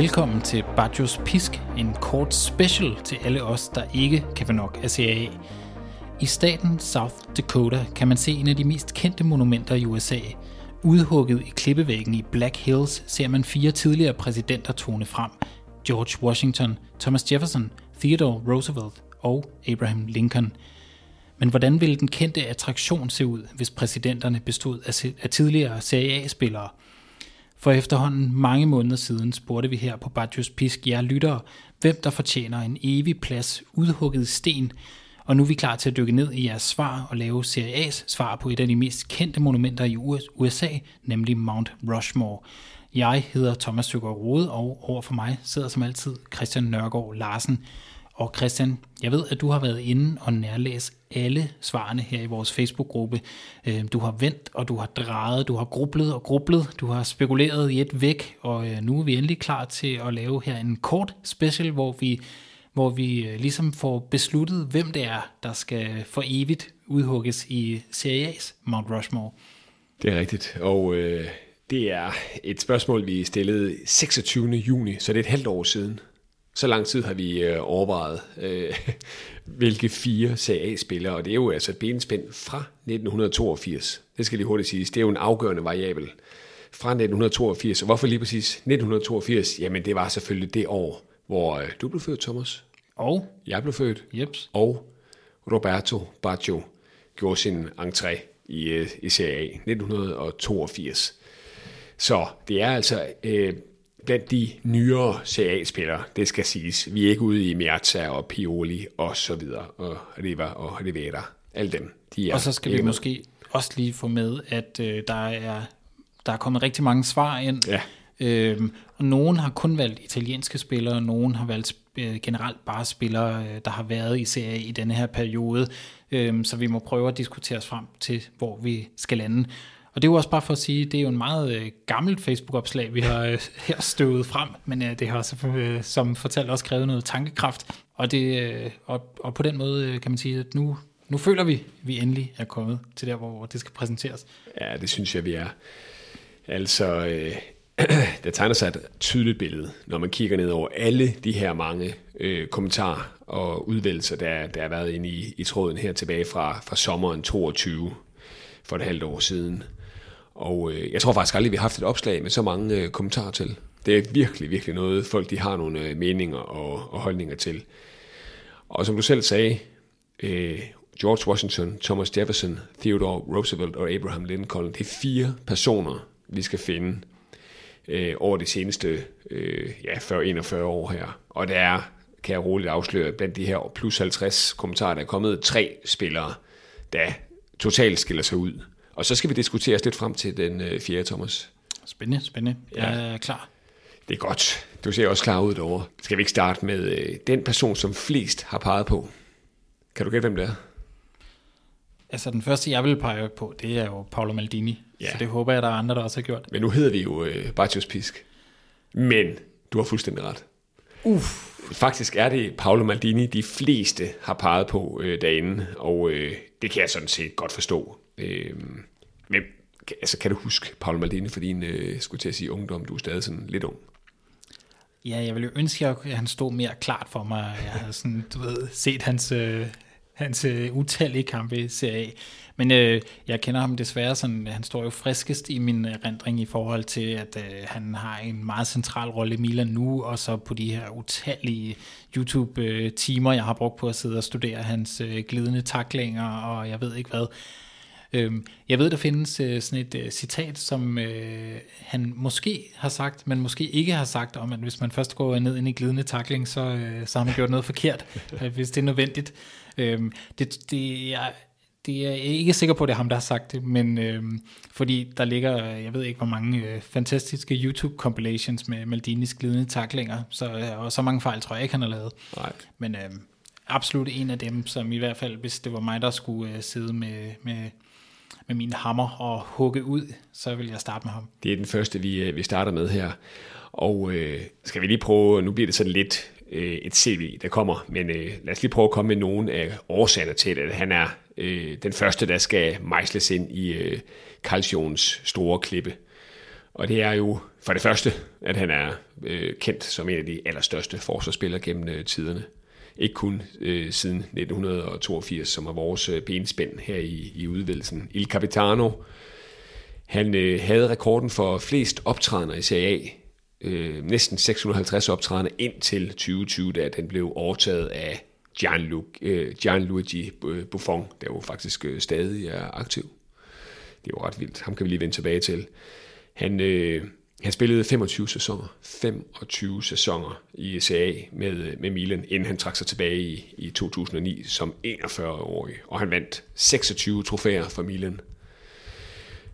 Velkommen til Bajos Pisk, en kort special til alle os, der ikke kan få nok af CIA. I staten South Dakota kan man se en af de mest kendte monumenter i USA. Udhugget i klippevæggen i Black Hills ser man fire tidligere præsidenter tone frem. George Washington, Thomas Jefferson, Theodore Roosevelt og Abraham Lincoln. Men hvordan ville den kendte attraktion se ud, hvis præsidenterne bestod af tidligere CIA-spillere – for efterhånden mange måneder siden spurgte vi her på Bajos Pisk jer lyttere, hvem der fortjener en evig plads udhugget sten, og nu er vi klar til at dykke ned i jeres svar og lave Serie A's svar på et af de mest kendte monumenter i USA, nemlig Mount Rushmore. Jeg hedder Thomas Søgaard Rode, og over for mig sidder som altid Christian Nørgaard Larsen. Og Christian, jeg ved, at du har været inde og nærlæst alle svarene her i vores Facebook-gruppe. Øhm, du har vendt, og du har drejet, du har grublet og grublet, du har spekuleret i et væk, og øh, nu er vi endelig klar til at lave her en kort special, hvor vi, hvor vi øh, ligesom får besluttet, hvem det er, der skal for evigt udhugges i Series Mount Rushmore. Det er rigtigt, og øh, det er et spørgsmål, vi stillede 26. juni, så det er et halvt år siden. Så lang tid har vi øh, overvejet, øh, hvilke fire CA-spillere, og det er jo altså et benspænd fra 1982. Det skal lige hurtigt siges. Det er jo en afgørende variabel fra 1982. Og hvorfor lige præcis 1982? Jamen, det var selvfølgelig det år, hvor øh, du blev født, Thomas. Og? Jeg blev født. Jeps. Og Roberto Baggio gjorde sin entré i, øh, i Serie A 1982. Så det er altså øh, blandt de nyere CA-spillere, det skal siges. Vi er ikke ude i Miazza og Pioli og så videre, og Riva og Rivera. Alle dem, de er Og så skal vi med. måske også lige få med, at øh, der, er, der er kommet rigtig mange svar ind. Ja. Øhm, og nogen har kun valgt italienske spillere, nogen har valgt øh, generelt bare spillere, øh, der har været i serie i denne her periode. Øhm, så vi må prøve at diskutere os frem til, hvor vi skal lande. Og det er jo også bare for at sige, det er jo en meget øh, gammelt Facebook-opslag, vi har øh, her støvet frem, men øh, det har også, øh, som fortalt også krævet noget tankekraft. Og, det, øh, og, og på den måde øh, kan man sige, at nu, nu føler vi, at vi endelig er kommet til der, hvor det skal præsenteres. Ja, det synes jeg, vi er. Altså, øh, der tegner sig et tydeligt billede, når man kigger ned over alle de her mange øh, kommentarer og udvælgelser, der, der har været inde i, i tråden her tilbage fra, fra sommeren 22 for et halvt år siden. Og øh, jeg tror faktisk aldrig, vi har haft et opslag med så mange øh, kommentarer til. Det er virkelig, virkelig noget, folk de har nogle øh, meninger og, og holdninger til. Og som du selv sagde, øh, George Washington, Thomas Jefferson, Theodore Roosevelt og Abraham Lincoln, det er fire personer, vi skal finde øh, over de seneste øh, ja, 40-41 år her. Og der er, kan jeg roligt afsløre, blandt de her plus 50 kommentarer, der er kommet tre spillere, der totalt skiller sig ud. Og så skal vi diskutere os lidt frem til den øh, fjerde, Thomas. Spændende, spændende. Jeg ja. er klar. Det er godt. Du ser også klar ud derovre. Skal vi ikke starte med øh, den person, som flest har peget på? Kan du gætte, hvem det er? Altså, den første, jeg vil pege på, det er jo Paolo Maldini. Ja. Så det håber jeg, der er andre, der også har gjort. Men nu hedder vi jo øh, Bartios Pisk. Men du har fuldstændig ret. Uff. Faktisk er det Paolo Maldini, de fleste har peget på øh, derinde, og øh, det kan jeg sådan set godt forstå. Øh, men altså, kan du huske Paolo Maldini for din, øh, skulle til at sige ungdom, du er stadig sådan lidt ung? Ja, jeg ville jo ønske, at han stod mere klart for mig. Jeg har sådan, du ved, set hans, øh, hans øh, utallige kampe i Serie A. Men øh, jeg kender ham desværre sådan, han står jo friskest i min øh, erindring i forhold til, at øh, han har en meget central rolle i Milan nu, og så på de her utallige YouTube-timer, øh, jeg har brugt på at sidde og studere hans øh, glidende taklinger, og jeg ved ikke hvad. Øhm, jeg ved, der findes øh, sådan et øh, citat, som øh, han måske har sagt, men måske ikke har sagt, om at hvis man først går ned ind i glidende takling, så, så har man gjort noget forkert, hvis det er nødvendigt. Øhm, det, det, jeg, det er jeg ikke sikker på, at det er ham, der har sagt det, men øh, fordi der ligger, jeg ved ikke hvor mange øh, fantastiske YouTube-compilations med Maldinis glidende taklinger, så, øh, og så mange fejl tror jeg ikke, han har lavet. Nej. Men øh, absolut en af dem, som i hvert fald, hvis det var mig, der skulle øh, sidde med, med med min hammer og hugge ud, så vil jeg starte med ham. Det er den første, vi, øh, vi starter med her. Og øh, skal vi lige prøve, nu bliver det sådan lidt øh, et CV, der kommer, men øh, lad os lige prøve at komme med nogle af årsagerne til, at han er øh, den første, der skal mejsles ind i øh, Calcions store klippe. Og det er jo for det første, at han er øh, kendt som en af de allerstørste forsvarsspillere gennem øh, tiderne. Ikke kun øh, siden 1982, som er vores øh, benspænd her i, i udvidelsen. Il Capitano, han øh, havde rekorden for flest optrædener i Serie A. Øh, næsten 650 optrædener indtil 2020, da den blev overtaget af Gianluigi, øh, Gianluigi øh, Buffon, der jo faktisk øh, stadig er aktiv. Det er jo ret vildt. Ham kan vi lige vende tilbage til. Han, øh, han spillede 25 sæsoner. 25 sæsoner i SA med, med Milan, inden han trak sig tilbage i, i 2009 som 41-årig. Og han vandt 26 trofæer for Milan.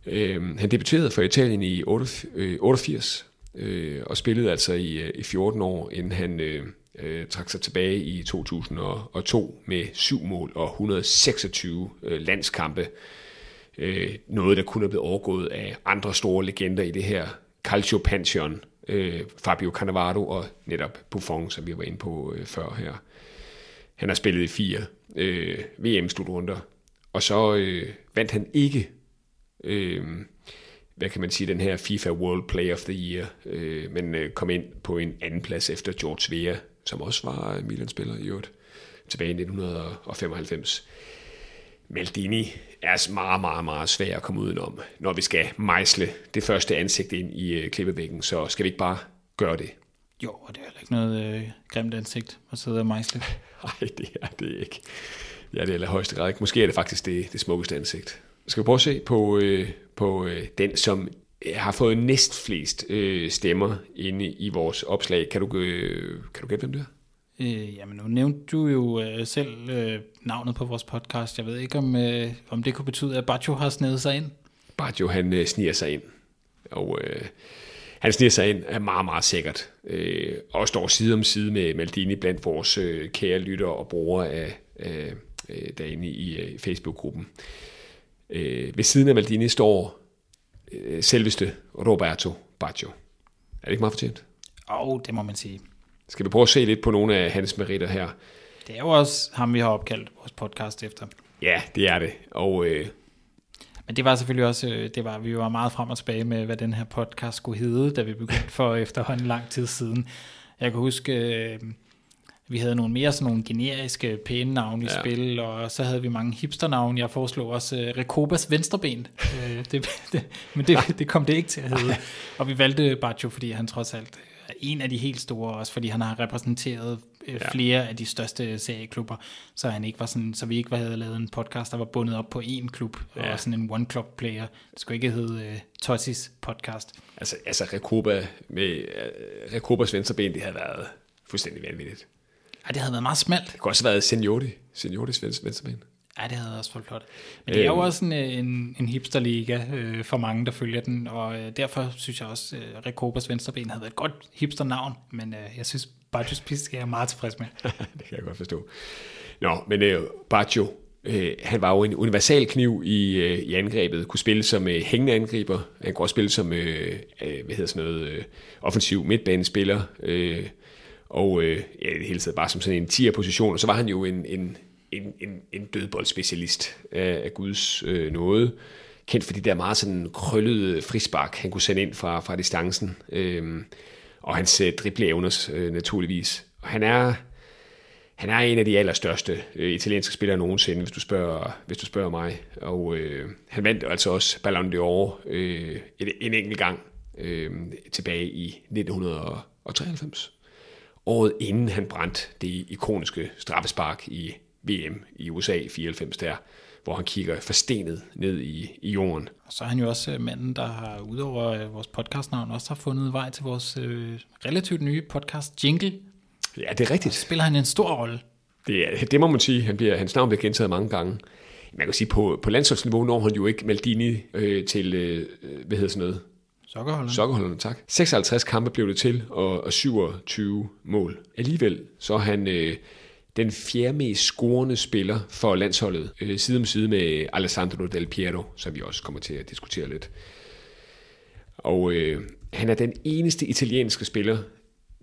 Øh, han debuterede for Italien i 88 øh, øh, og spillede altså i, øh, i 14 år, inden han øh, øh, trak sig tilbage i 2002 med syv mål og 126 øh, landskampe. Øh, noget, der kunne have blevet overgået af andre store legender i det her Calcio Pantheon, øh, Fabio Cannavaro og netop Buffon, som vi var inde på øh, før her. Han har spillet i fire øh, VM-slutrunder, og så øh, vandt han ikke, øh, hvad kan man sige, den her FIFA World Player of the Year, øh, men øh, kom ind på en anden plads efter George Weah, som også var Milan-spiller i øvrigt, tilbage i 1995. Maldini er meget, meget, meget svær at komme udenom, når vi skal mejsle det første ansigt ind i øh, klippevæggen. Så skal vi ikke bare gøre det? Jo, og det er heller ikke noget øh, grimt ansigt at sidde og mejsle. Nej, det er det ikke. Ja, det er højeste grad ikke. Måske er det faktisk det, det smukkeste ansigt. Skal vi prøve at se på, øh, på øh, den, som har fået næst flest øh, stemmer inde i vores opslag. Kan du, øh, kan du gætte, hvem det er? Øh, jamen, nu nævnte du jo øh, selv øh, navnet på vores podcast. Jeg ved ikke, om, øh, om det kunne betyde, at Baggio har snedet sig ind. Baggio, han øh, sniger sig ind. Og øh, han sniger sig ind er meget, meget sikkert. Øh, og står side om side med Maldini blandt vores øh, kære lyttere og brugere af, øh, derinde i øh, Facebook-gruppen. Øh, ved siden af Maldini står øh, selveste Roberto Baggio. Er det ikke meget fortjent? Åh, oh, det må man sige. Skal vi prøve at se lidt på nogle af hans meritter her? Det er jo også ham, vi har opkaldt vores podcast efter. Ja, det er det. Og, øh... Men det var selvfølgelig også, øh, det var, vi var meget frem og tilbage med, hvad den her podcast skulle hedde, da vi begyndte for efterhånden lang tid siden. Jeg kan huske, øh, vi havde nogle mere sådan nogle generiske, pæne navne i ja. spil, og så havde vi mange hipsternavne. Jeg foreslog også uh, Rekobas venstreben, uh, det, det, men det, det kom det ikke til at hedde. Og vi valgte Baggio, fordi han trods alt en af de helt store, også fordi han har repræsenteret øh, ja. flere af de største serieklubber, så han ikke var sådan, så vi ikke var, havde lavet en podcast, der var bundet op på én klub, ja. og sådan en one-club player. Det skulle ikke hedde uh, Tossis podcast. Altså, altså Rekoba med uh, Rekobas venstreben, det havde været fuldstændig vanvittigt. Ja, det havde været meget smalt. Det kunne også have været Seniority, Senioritis venstreben. Ja, det havde også været flot. Men det er jo øhm. også en, en, en hipsterliga øh, for mange, der følger den, og øh, derfor synes jeg også, at øh, Rekobas venstreben havde været et godt hipsternavn, men øh, jeg synes, Bajos Pisk er jeg meget tilfreds med. det kan jeg godt forstå. Nå, men øh, Baggio, øh, han var jo en universal kniv i, øh, i angrebet, kunne spille som øh, hængende angriber, han kunne også spille som øh, øh, hvad hedder sådan noget, øh, offensiv midtbanespiller, øh, og øh, ja, det hele taget bare som sådan en tier-position, og så var han jo en, en en, en, en dødboldspecialist af, af Guds øh, nåde. Kendt for de der meget sådan krøllede frispark, han kunne sende ind fra, fra distancen. Øh, og hans øh, dribleevner øh, naturligvis. Og han er, han er en af de allerstørste øh, italienske spillere nogensinde, hvis du spørger, hvis du spørger mig. Og øh, han vandt altså også Ballon d'Or øh, en, en enkelt gang øh, tilbage i 1993. Året inden han brændte det ikoniske straffespark i VM i USA 94 der, hvor han kigger forstenet ned i, i jorden. Og så er han jo også øh, manden, der har, udover øh, vores podcastnavn, også har fundet vej til vores øh, relativt nye podcast Jingle. Ja, det er rigtigt. Og spiller han en stor rolle. Det, det må man sige. Han bliver, hans navn bliver gentaget mange gange. Man kan sige, på, på landsholdsniveau når han jo ikke Maldini øh, til, øh, hvad hedder sådan noget? Sokkerholderne. Sokkerholderne, tak. 56 kampe blev det til, og, og 27 mål. Alligevel så er han... Øh, den fjerde mest scorende spiller for landsholdet, øh, side om side med Alessandro Del Piero, som vi også kommer til at diskutere lidt. Og øh, han er den eneste italienske spiller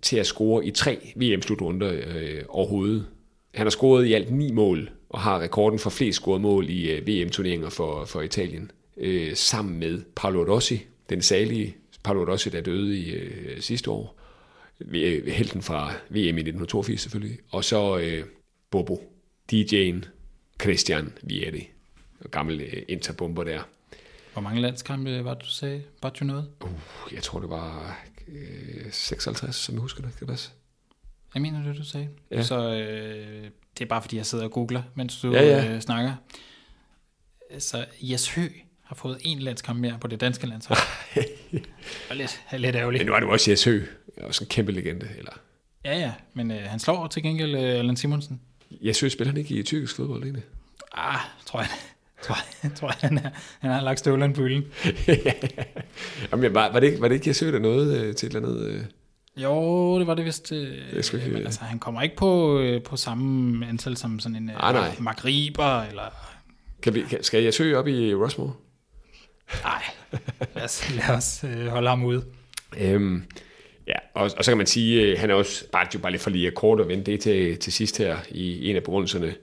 til at score i tre VM-slutrunder øh, overhovedet. Han har scoret i alt ni mål, og har rekorden for flest scorede mål i øh, VM-turneringer for, for Italien, øh, sammen med Paolo Rossi, den salige Paolo Rossi, der døde i øh, sidste år. Øh, helten fra VM i 1982 selvfølgelig. Og så øh, Bobo, DJ'en Christian Vieri, gammel øh, interbomber der. Hvor mange landskampe var det, du sagde? Var du noget? Uh, jeg tror, det var øh, 56, som jeg husker det. Kan det passe? Jeg mener det, du sagde. Ja. Så øh, det er bare, fordi jeg sidder og googler, mens du Ja, ja. Øh, snakker. Så Jes Hø har fået en landskamp mere på det danske landshold. er lidt, lidt ærgerligt. Men nu er det jo også Jes Høgh, også en kæmpe legende. Eller, Ja, ja, men øh, han slår til gengæld øh, Allan Simonsen. Jes Høgh spiller han ikke i tyrkisk fodbold egentlig? Ah, tror jeg, tror jeg, tror jeg han, er, han har lagt støvlerne på hylden. Jamen, var, var, det ikke, var det ikke Jes Høgh, der nåede øh, til et eller andet... Øh, Jo, det var det vist. Øh, Jeg skal ikke- men altså, han kommer ikke på, øh, på samme antal som sådan en øh, Ah, nej. Mark Riber, eller... kan vi, kan, skal Jes Høgh op i Rossmore? Nej, lad os, lad os øh, holde ham ude. Øhm, ja, og, og så kan man sige, øh, han er også, bare, jo bare lidt for lige kort og vende det til, til sidst her i en af begrundelserne,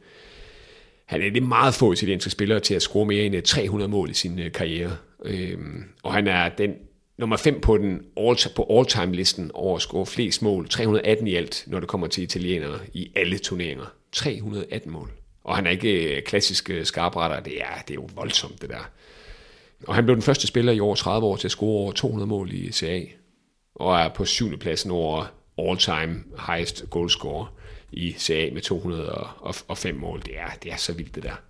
han er det meget få italienske spillere til at score mere end øh, 300 mål i sin øh, karriere. Øhm, og han er den nummer 5 på den all, på all-time-listen over at score flest mål. 318 i alt, når det kommer til italienere i alle turneringer. 318 mål. Og han er ikke øh, klassisk øh, skarpretter. Det er, det er jo voldsomt, det der. Og han blev den første spiller i over 30 år til at score over 200 mål i CA. Og er på syvende pladsen over all-time highest goal scorer i CA med 205 mål. Det er, det er så vildt, det der.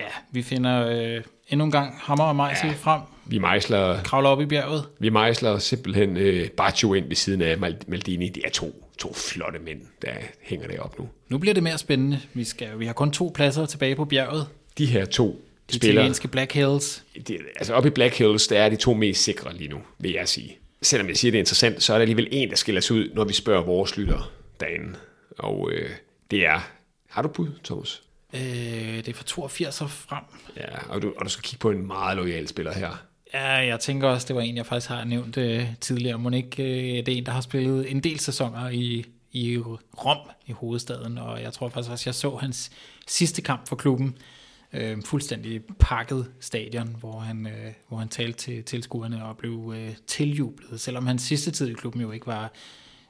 Ja, vi finder øh, endnu en gang hammer og mejsel ja. frem, Vi mejsler, kravler op i bjerget. vi mejsler simpelthen øh, Baccio ind ved siden af Mal- Maldini. Det er to, to flotte mænd, der hænger deroppe nu. Nu bliver det mere spændende. Vi, skal, vi har kun to pladser tilbage på bjerget. De her to De spillere, italienske Black Hills. det, altså oppe i Black Hills, der er de to mest sikre lige nu, vil jeg sige. Selvom jeg siger, det er interessant, så er der alligevel en, der skiller sig ud, når vi spørger vores lytter derinde. Og øh, det er... Har du bud, Thomas? Øh, det er fra 82 og frem. Ja, og du, og du skal kigge på en meget lojal spiller her. Ja, jeg tænker også, det var en, jeg faktisk har nævnt øh, tidligere. Må ikke øh, det er en, der har spillet en del sæsoner i, i Rom, i hovedstaden. Og jeg tror faktisk også, jeg så hans sidste kamp for klubben. Øh, fuldstændig pakket stadion, hvor han, øh, hvor han talte til tilskuerne og blev øh, tiljublet. Selvom hans sidste tid i klubben jo ikke var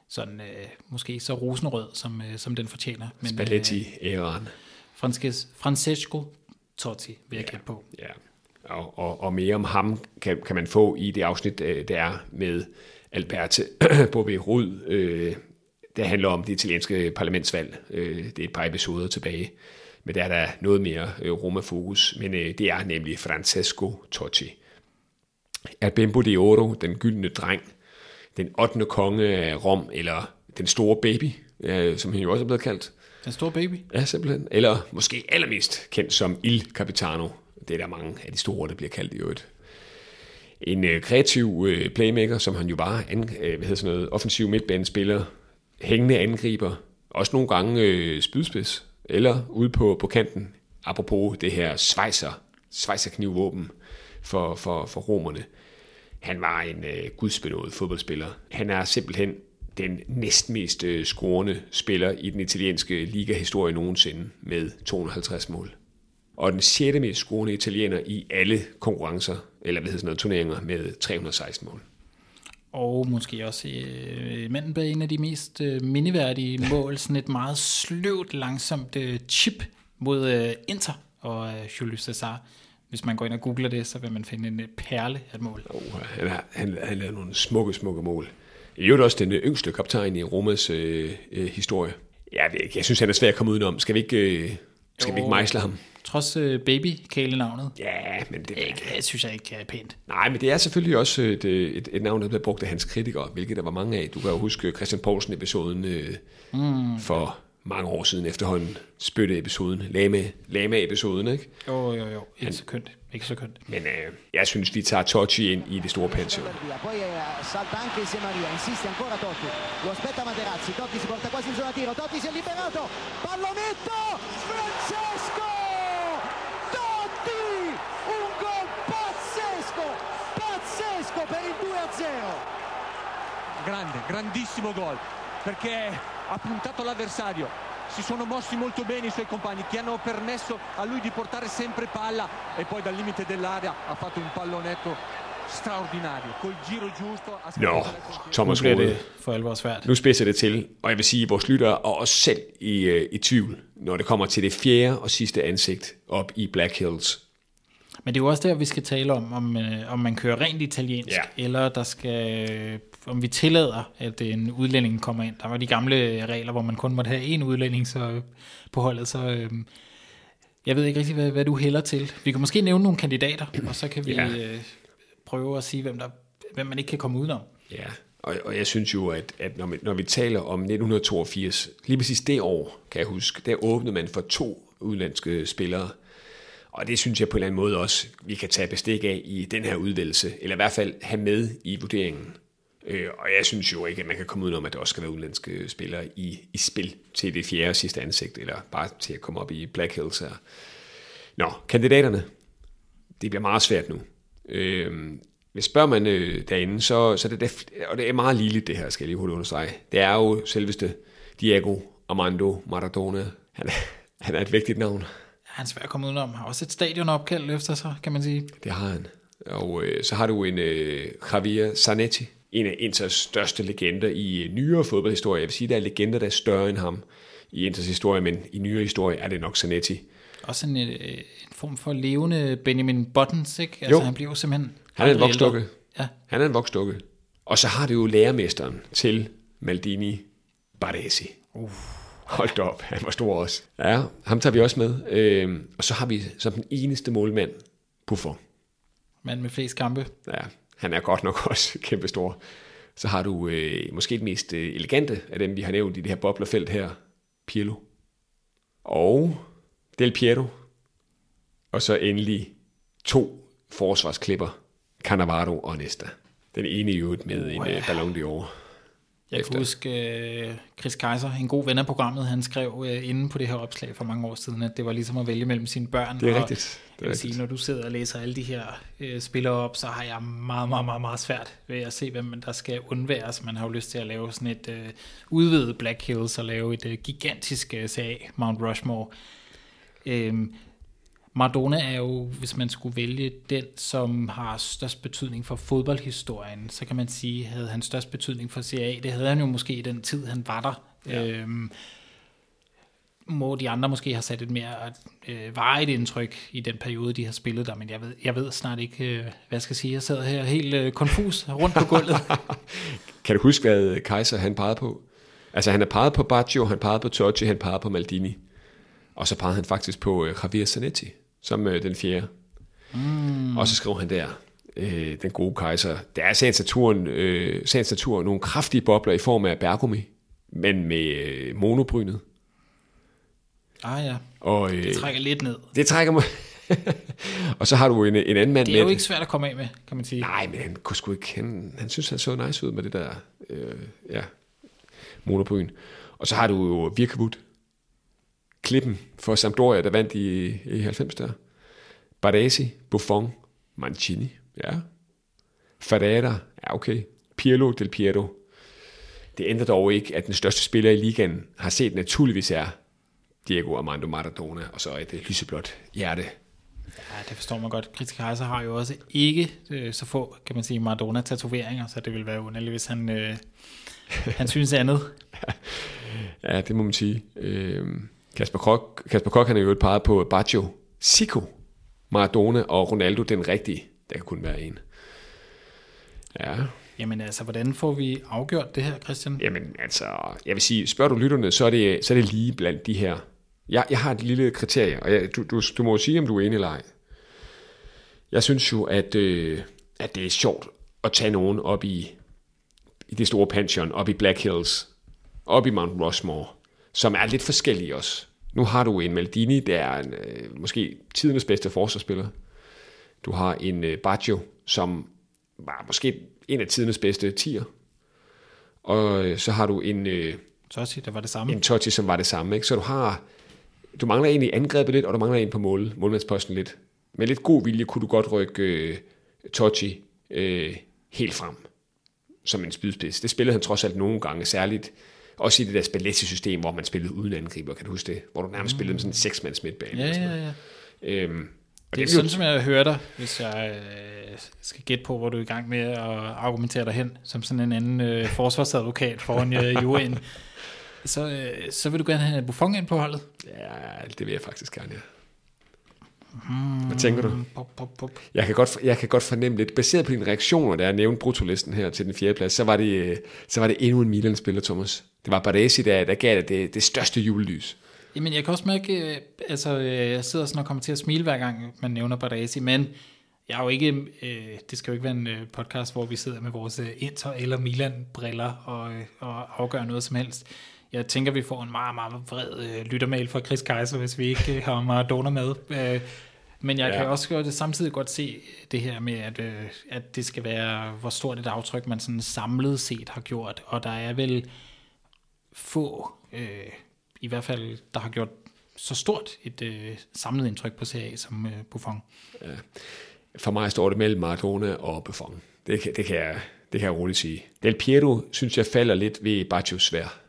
sådan øh, måske så rosenrød, som, øh, som den fortjener. Men, øh, Spalletti-æraen. Frances, Francesco Totti vil jeg gætte på. Ja, og, og, og mere om ham kan, kan man få i det afsnit, øh, der er med Alberte Bobby Rud. Øh, det handler om det italienske parlamentsvalg. Øh, det er et par episoder tilbage. Men der er der noget mere øh, Roma-fokus. Men øh, det er nemlig Francesco Totti. Er Bembo de Oro, den gyldne dreng, den 8. konge af Rom, eller den store baby, øh, som han jo også er blevet kaldt. Den store baby. Ja, simpelthen. Eller måske allermest kendt som Il Capitano. Det er der mange af de store, der bliver kaldt i øvrigt. En øh, kreativ øh, playmaker, som han jo var, an, øh, hvad hedder sådan noget, offensiv midtbanespiller, hængende angriber, også nogle gange øh, spydspids, eller ude på, på kanten, apropos det her svejser, svejserknivvåben for, for, for romerne. Han var en øh, gudsbenået fodboldspiller. Han er simpelthen den næstmest øh, scorende spiller i den italienske ligahistorie nogensinde med 250 mål. Og den sjette mest scorende italiener i alle konkurrencer, eller hvad hedder sådan noget, turneringer, med 316 mål. Og måske også øh, manden bag en af de mest øh, mindeværdige mål, sådan et meget sløvt, langsomt øh, chip mod øh, Inter og øh, Julius Cesar. Hvis man går ind og googler det, så vil man finde en øh, perle af et mål. Oh, han, har, han, han lavede nogle smukke, smukke mål. I øvrigt også den øh, yngste kaptajn i Romas øh, øh, historie. Jeg, ved ikke, jeg synes, han er svær at komme udenom. Skal vi ikke, øh, skal vi ikke Jo. mejsle ham? Trods øh, baby-kælenavnet. Ja, men det, Ikke, det synes jeg ikke er pænt. Nej, men det er selvfølgelig også et, et, et navn, der bliver brugt af hans kritikere, hvilket der var mange af. Du kan jo huske Christian Poulsen-episoden øh, mm. for mange år siden efterhånden. Spytte-episoden, Lama, Lama-episoden, ikke? Jo, jo, jo. Ikke så kønt. Ikke så kønt. Men øh, jeg synes, vi tager Totti ind i det store pension. Totti, Totti si porta quasi in zona tiro, Totti si è liberato, pallonetto, Francesco! Pazzesco, pazzesco per il 2-0! grande, grandissimo gol perché ha puntato l'avversario. Si sono mossi molto bene i suoi compagni che hanno permesso a lui di portare sempre palla e poi dal limite dell'area ha fatto un pallonetto straordinario, col giro giusto. Nå. Nu Thomas bliver Rode. det for alvor svært. Nu spidser det til, og jeg vil sige, at vores lyttere er også selv i, øh, i tvivl, når det kommer til det fjerde og sidste ansigt op i Black Hills. Men det er jo også der, vi skal tale om, om, øh, om man kører rent italiensk, Ja. eller der skal, øh, om vi tillader, at en udlænding kommer ind. Der var de gamle regler, hvor man kun måtte have én udlænding så, øh, på holdet, så øh, jeg ved ikke rigtig, hvad, hvad du hælder til. Vi kan måske nævne nogle kandidater, og så kan vi Ja. øh, prøve at sige, hvem, der, hvem man ikke kan komme udenom. Ja, og, og jeg synes jo, at, at når, vi, når vi taler om 1982, lige præcis det år, kan jeg huske, der åbnede man for to udenlandske spillere. Og det synes jeg på en eller anden måde også, vi kan tage bestik af i den her udvælgelse, eller i hvert fald have med i vurderingen. Øh, og jeg synes jo ikke, at man kan komme udenom, at der også skal være udenlandske spillere i, i spil til det fjerde og sidste ansigt, eller bare til at komme op i Black Hills her. Nå, kandidaterne. Det bliver meget svært nu. Øh, hvis spørger man øh, derinde, så, så er det, det, og det er meget ligeligt det her, skal jeg lige hurtigt understrege. Det er jo selveste Diego Armando Maradona. Han er, han er et vigtigt navn. Han er svær at komme udenom. Har også et stadion opkaldt efter sig, kan man sige. Det har han. Og øh, så har du en øh, Javier Zanetti, en af Inters største legender i øh, nyere fodboldhistorie. Jeg vil sige, der er legender, der er større end ham i Inters historie, men i nyere historie er det nok Zanetti. Også en, øh, en form for levende Benjamin Buttons, ikke? Altså, Jo. han bliver jo simpelthen... Han er en voksdukke. Ja, Han er en voksdukke. Og så har du jo lærermesteren til Maldini Baresi. Uh. Hold da op, han var stor også. Ja, ham tager vi også med. Øhm, og så har vi som den eneste målmand Buffon. mand med flest kampe. Ja, han er godt nok også kæmpe stor. Så har du øh, måske det mest øh, elegante af dem, vi har nævnt i det her boblerfelt her. Pirlo. Og Del Piero. Og så endelig to forsvarsklipper. Cannavaro og Nesta. Den ene i øvrigt med en øh, Ballon d'Or. Jeg Efter. kan huske uh, Chris Kaiser, en god ven af programmet, han skrev uh, inde på det her opslag for mange år siden, at det var ligesom at vælge mellem sine børn. Det er og rigtigt. Det er Jeg vil sige, når du sidder og læser alle de her uh, spillere op, så har jeg meget, meget, meget, meget svært ved at se, hvem der skal undværes. Man har jo lyst til at lave sådan et uh, udvidet Black Hills og lave et uh, gigantisk uh, CA, Mount Rushmore. Øhm, Maradona er jo, hvis man skulle vælge den, som har størst betydning for fodboldhistorien, så kan man sige, havde han størst betydning for CA. Det havde han jo måske i den tid, han var der. Ja. Øhm, må de andre måske have sat et mere øh, varigt indtryk i den periode, de har spillet der, men jeg ved, jeg ved snart ikke, øh, hvad jeg skal sige. Jeg sidder her helt øh, konfus rundt på gulvet. Kan du huske, hvad Kaiser han pegede på? Altså han har peget på Baggio, han pegede på Totti, han pegede på Maldini. Og så pegede han faktisk på øh, Javier Zanetti som øh, den fjerde. Mm. Og så skrev han der, øh, den gode Kaiser, der er sagens naturen, øh, sagens natur nogle kraftige bobler i form af Bergomi, men med øh, monobrynet. ah ja, Og, øh, det trækker lidt ned. det trækker mig. og så har du en, en anden mand Det med. er jo ikke svært at komme af med, kan man sige. Nej, men han kunne sgu ikke han, han synes, han så nice ud med det der øh, ja, monobryn. Og så har du jo Virkevud, klippen for Sampdoria, der vandt i, i 90 der. Baresi, Buffon, Mancini, ja. Ferreira, ja okay. Pirlo del Piero. Det ændrer dog ikke, at den største spiller i ligaen har set naturligvis er Diego Armando Maradona, og så et øh, lyseblåt hjerte. Ja, det forstår man godt. Chris Kaiser har jo også ikke øh, så få, kan man sige, Maradona-tatoveringer, så det vil være underligt, hvis han, øh, han synes andet. Ja, det må man sige. Øhm, Kasper Kok, Kasper Kok han har jo et peget på Baggio, Zico, Maradona og Ronaldo, den rigtige. Der kan kun være en. Ja, Jamen altså, hvordan får vi afgjort det her, Christian? jamen altså, jeg vil sige, spørger du lytterne, så er det, så er det lige blandt de her. Jeg, jeg har et lille kriterie, og jeg, du, du, du må jo sige, om du er enig eller ej. Jeg synes jo, at, øh, at det er sjovt at tage nogen op i, i det store pension, op i Black Hills, op i Mount Rushmore, som er lidt forskellige også. Nu har du en Maldini, der er en, øh, måske tidernes bedste forsvarsspiller. Du har en øh, Baggio, som var måske en af tidernes bedste tier. Og øh, så har du en, øh, Tossi, det var det samme. en Totti, som var det samme. Ikke? Så du har, du mangler en i angrebet lidt, og du mangler en på mål, målmandsposten lidt. Med lidt god vilje kunne du godt rykke øh, Totti øh, helt frem som en spydspids. Det spillede han trods alt nogle gange, særligt også i det der Spalletti-system, hvor man spillede uden angriber, kan du huske det? Hvor du nærmest spillede med sådan en seksmands midtbane. Ja, ja, ja. Øhm, det er sådan, som jeg hører dig, hvis jeg øh, skal gætte på, hvor du er i gang med at argumentere dig hen, som sådan en anden øh, forsvarsadvokat foran øh, juryen. Så, øh, så vil du gerne have Buffon ind på holdet? Ja, det vil jeg faktisk gerne, ja. Hvad tænker du? Pop, pop, pop. Jeg kan, godt, jeg kan godt fornemme lidt, baseret på dine reaktioner, da jeg nævnte brutolisten her til den fjerde plads, så var det, så var det endnu en Milan-spiller, Thomas. Det var Baresi, der, der gav det, det det største julelys. Jamen, jeg kan også mærke, øh, altså, øh, jeg sidder sådan og kommer til at smile hver gang, man nævner Baresi, men jeg er jo ikke, øh, det skal jo ikke være en øh, podcast, hvor vi sidder med vores øh, Inter- eller Milan-briller og, øh, og afgør noget som helst. Jeg tænker, vi får en meget, meget vred øh, lyttermail fra Chris Kaiser, hvis vi ikke øh, har Maradona med. Øh, men jeg ja. Ja. kan også godt, samtidig godt se det her med, at, øh, at det skal være, hvor stort et aftryk man sådan samlet set har gjort. Og der er vel få, øh, i hvert fald, der har gjort så stort et øh, samlet indtryk på CA som øh, Buffon. For mig står det mellem Maradona og Buffon. Det kan, det kan, jeg, det kan jeg roligt sige. Del Piero synes jeg falder lidt ved Baccios svær.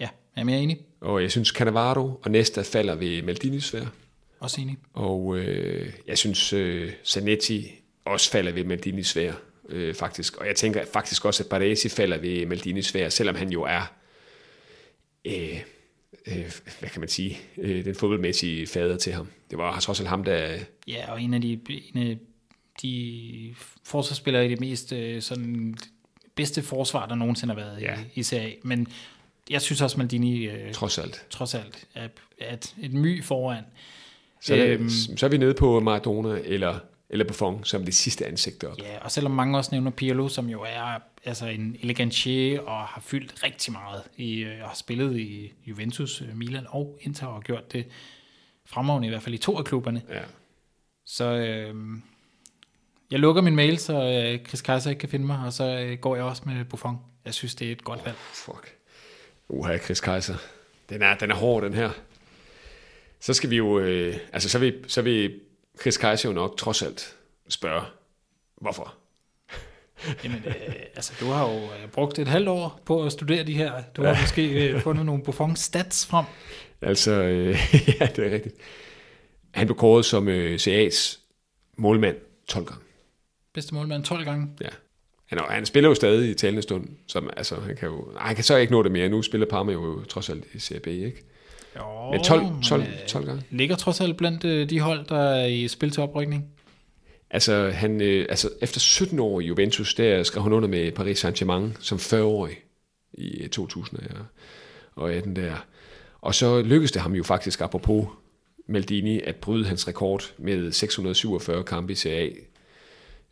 Ja, jeg er enig. Og jeg synes Cannavaro og Nesta falder ved Maldinis svær. Også enig. Og øh, jeg synes øh, Zanetti også falder ved Maldinis svær, øh, faktisk. Og jeg tænker faktisk også, at Baresi falder ved Maldinis svær, selvom han jo er, øh, øh, hvad kan man sige, øh, den fodboldmæssige fader til ham. Det var trods alt ham, der... Ja, og en af de, en af de forsvarsspillere i det mest øh, sådan, bedste forsvar, der nogensinde har været Ja. i, i CA. Men jeg synes også, Maldini øh, Trods alt. trods alt er et, et my foran. Så, er Øhm. så er vi nede på Maradona eller, eller Buffon som det sidste ansigt op. Ja, og selvom mange også nævner Pirlo, som jo er altså en elegantier og har fyldt rigtig meget i, øh, og har spillet i Juventus, øh, Milan og Inter og gjort det fremragende i hvert fald i to af klubberne. Ja. Så øh, jeg lukker min mail, så øh, Chris Kaiser ikke kan finde mig, og så øh, går jeg også med Buffon. Jeg synes, det er et godt valg. Fuck. Uha, Chris Kaiser. Den er, den er hård, den her. Så skal vi jo... Øh, altså, så vil, så vil Chris Kaiser jo nok trods alt spørge, hvorfor? Jamen, øh, altså, du har jo øh, brugt et halvt år på at studere de her. Du har måske øh, fundet nogle Buffon-stats frem. Altså, øh, ja, det er rigtigt. Han blev kåret som øh, CA's målmand 12 gange. Bedste målmand 12 gange. Ja. Han, han spiller jo stadig i talende stund. Som, altså, han, kan jo, nej, han kan så ikke nå det mere. Nu spiller Parma jo trods alt i CAB, ikke? Jo, Men 12, men, 12, øh, 12 gange. Ligger trods alt blandt øh, de hold, der er i spil til oprykning. Altså, han, øh, altså, efter 17 år i Juventus, der skrev han under med Paris Saint-Germain som 40-årig i 2018 der. Og så lykkedes det ham jo faktisk, apropos Maldini, at bryde hans rekord med 647 kampe i CA.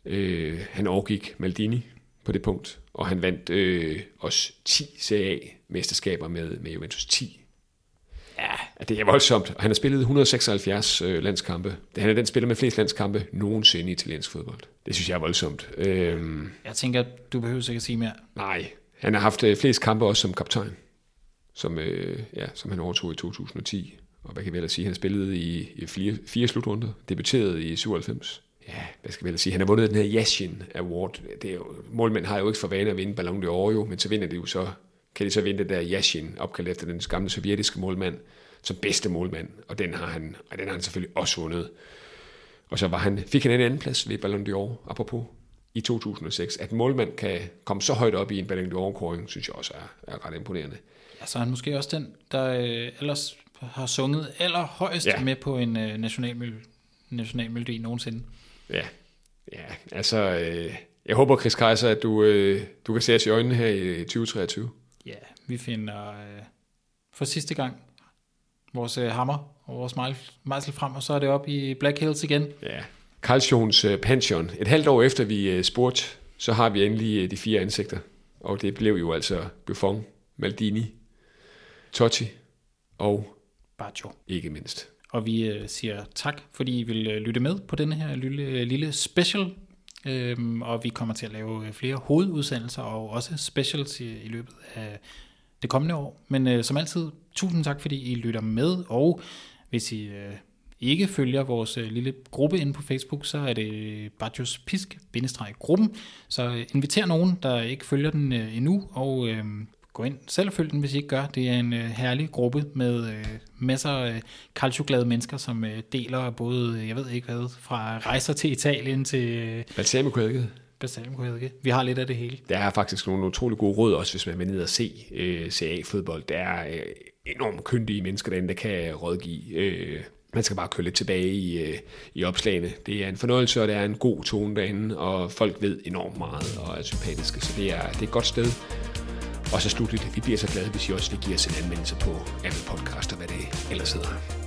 Øh, han overgik Maldini på det punkt, og han vandt øh, også 10 CA-mesterskaber med, med Juventus 10 Ja, det er voldsomt. Han har spillet 176 øh, landskampe. Han er den spiller med flest landskampe nogensinde i italiensk fodbold. Det synes jeg er voldsomt. Øhm, jeg tænker, du behøver sikkert sige mere. nej, han har haft øh, flest kampe også som kaptajn, som, øh, ja, som han overtog i 2010. Og hvad kan vi ellers sige? Han spillede i, i fire, fire slutrunder, debuterede i 97. Ja, hvad skal vi ellers sige? Han har vundet den her Yashin Award. Det er jo, målmænd har jo ikke for vane at vinde Ballon d'Or, jo, men så vinder de jo så, kan de så vinde der Yashin, opkaldt efter den gamle sovjetiske målmand, som bedste målmand, og den har han, og den har han selvfølgelig også vundet. Og så var han, fik han en anden plads ved Ballon d'Or, apropos, i 2006. At målmand kan komme så højt op i en Ballon d'Or-kåring, synes jeg også er, er ret imponerende. Ja, så er han måske også den, der øh, ellers har sunget allerhøjst Ja. med på en øh, nationalmel nationalmelodi nogensinde. Ja, ja altså, øh, jeg håber, Chris Kaiser, at du, øh, du kan se os i øjnene her i 2023. Vi finder øh, for sidste gang vores øh, hammer og vores mejsel frem, og så er det op i Black Hills igen. Ja. Karlsjons øh, pension. Et halvt år efter vi øh, spurgte, så har vi endelig øh, de fire ansigter. Og det blev jo altså Buffon, Maldini, Totti og Baggio. ikke mindst. Og vi øh, siger tak, fordi I vil øh, lytte med på denne her lille, lille special. Øhm, og vi kommer til at lave øh, flere hovedudsendelser og også specials i, i løbet af det kommende år. Men øh, som altid, tusind tak, fordi I lytter med. Og hvis I øh, ikke følger vores øh, lille gruppe inde på Facebook, så er det Bajos Pisk-gruppen. Så øh, inviter nogen, der ikke følger den øh, endnu, og øh, gå ind selv følg den, hvis I ikke gør. Det er en øh, herlig gruppe med øh, masser af calcioglade mennesker, som øh, deler både, øh, jeg ved ikke hvad, fra rejser til Italien til øh, Balsamico balsamico Vi har lidt af det hele. Der er faktisk nogle utrolig gode råd, også hvis man vil ned og se øh, CA-fodbold. Der er øh, enormt kyndige mennesker derinde, der kan rådgive. Øh, man skal bare køre lidt tilbage i, øh, i opslagene. Det er en fornøjelse, og det er en god tone derinde, og folk ved enormt meget og er sympatiske, så det er, det er et godt sted. Og så slutligt, vi bliver så glade, hvis I også vil give os en anmeldelse på Apple Podcast og hvad det ellers hedder.